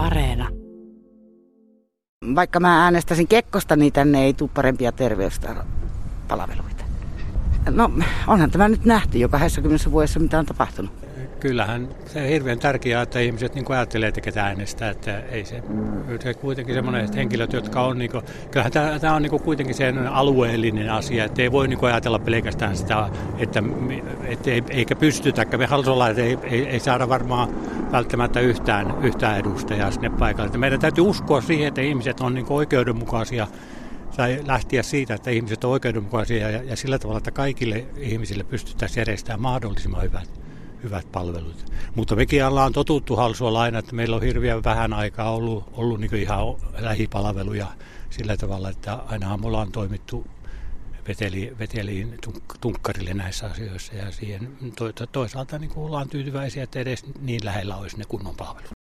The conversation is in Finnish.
Areena. Vaikka mä äänestäisin Kekkosta, niin tänne ei tule parempia terveyspalveluita. No onhan tämä nyt nähty jo 20 vuodessa, mitä on tapahtunut. Kyllähän se on hirveän tärkeää, että ihmiset niin ajattelee, että ketä äänestää. Että ei se, se kuitenkin semmoinen henkilöt, jotka on, niin kuin, kyllähän tämä, tämä on niin kuitenkin sen alueellinen asia, että ei voi niin ajatella pelkästään sitä, että, että ei, eikä pystytä. Me halsolaiset ei, ei, ei, saada varmaan välttämättä yhtään, yhtään edustajaa sinne paikalle. Että meidän täytyy uskoa siihen, että ihmiset on niin oikeudenmukaisia tai lähteä siitä, että ihmiset ovat oikeudenmukaisia ja, ja sillä tavalla, että kaikille ihmisille pystyttäisiin järjestämään mahdollisimman hyvät, hyvät palvelut. Mutta mekin ollaan totuttu Halsualla aina, että meillä on hirveän vähän aikaa ollut, ollut niin ihan lähipalveluja sillä tavalla, että ainahan me ollaan toimittu veteli, veteliin tunkkarille näissä asioissa ja siihen to, toisaalta niin ollaan tyytyväisiä, että edes niin lähellä olisi ne kunnon palvelut.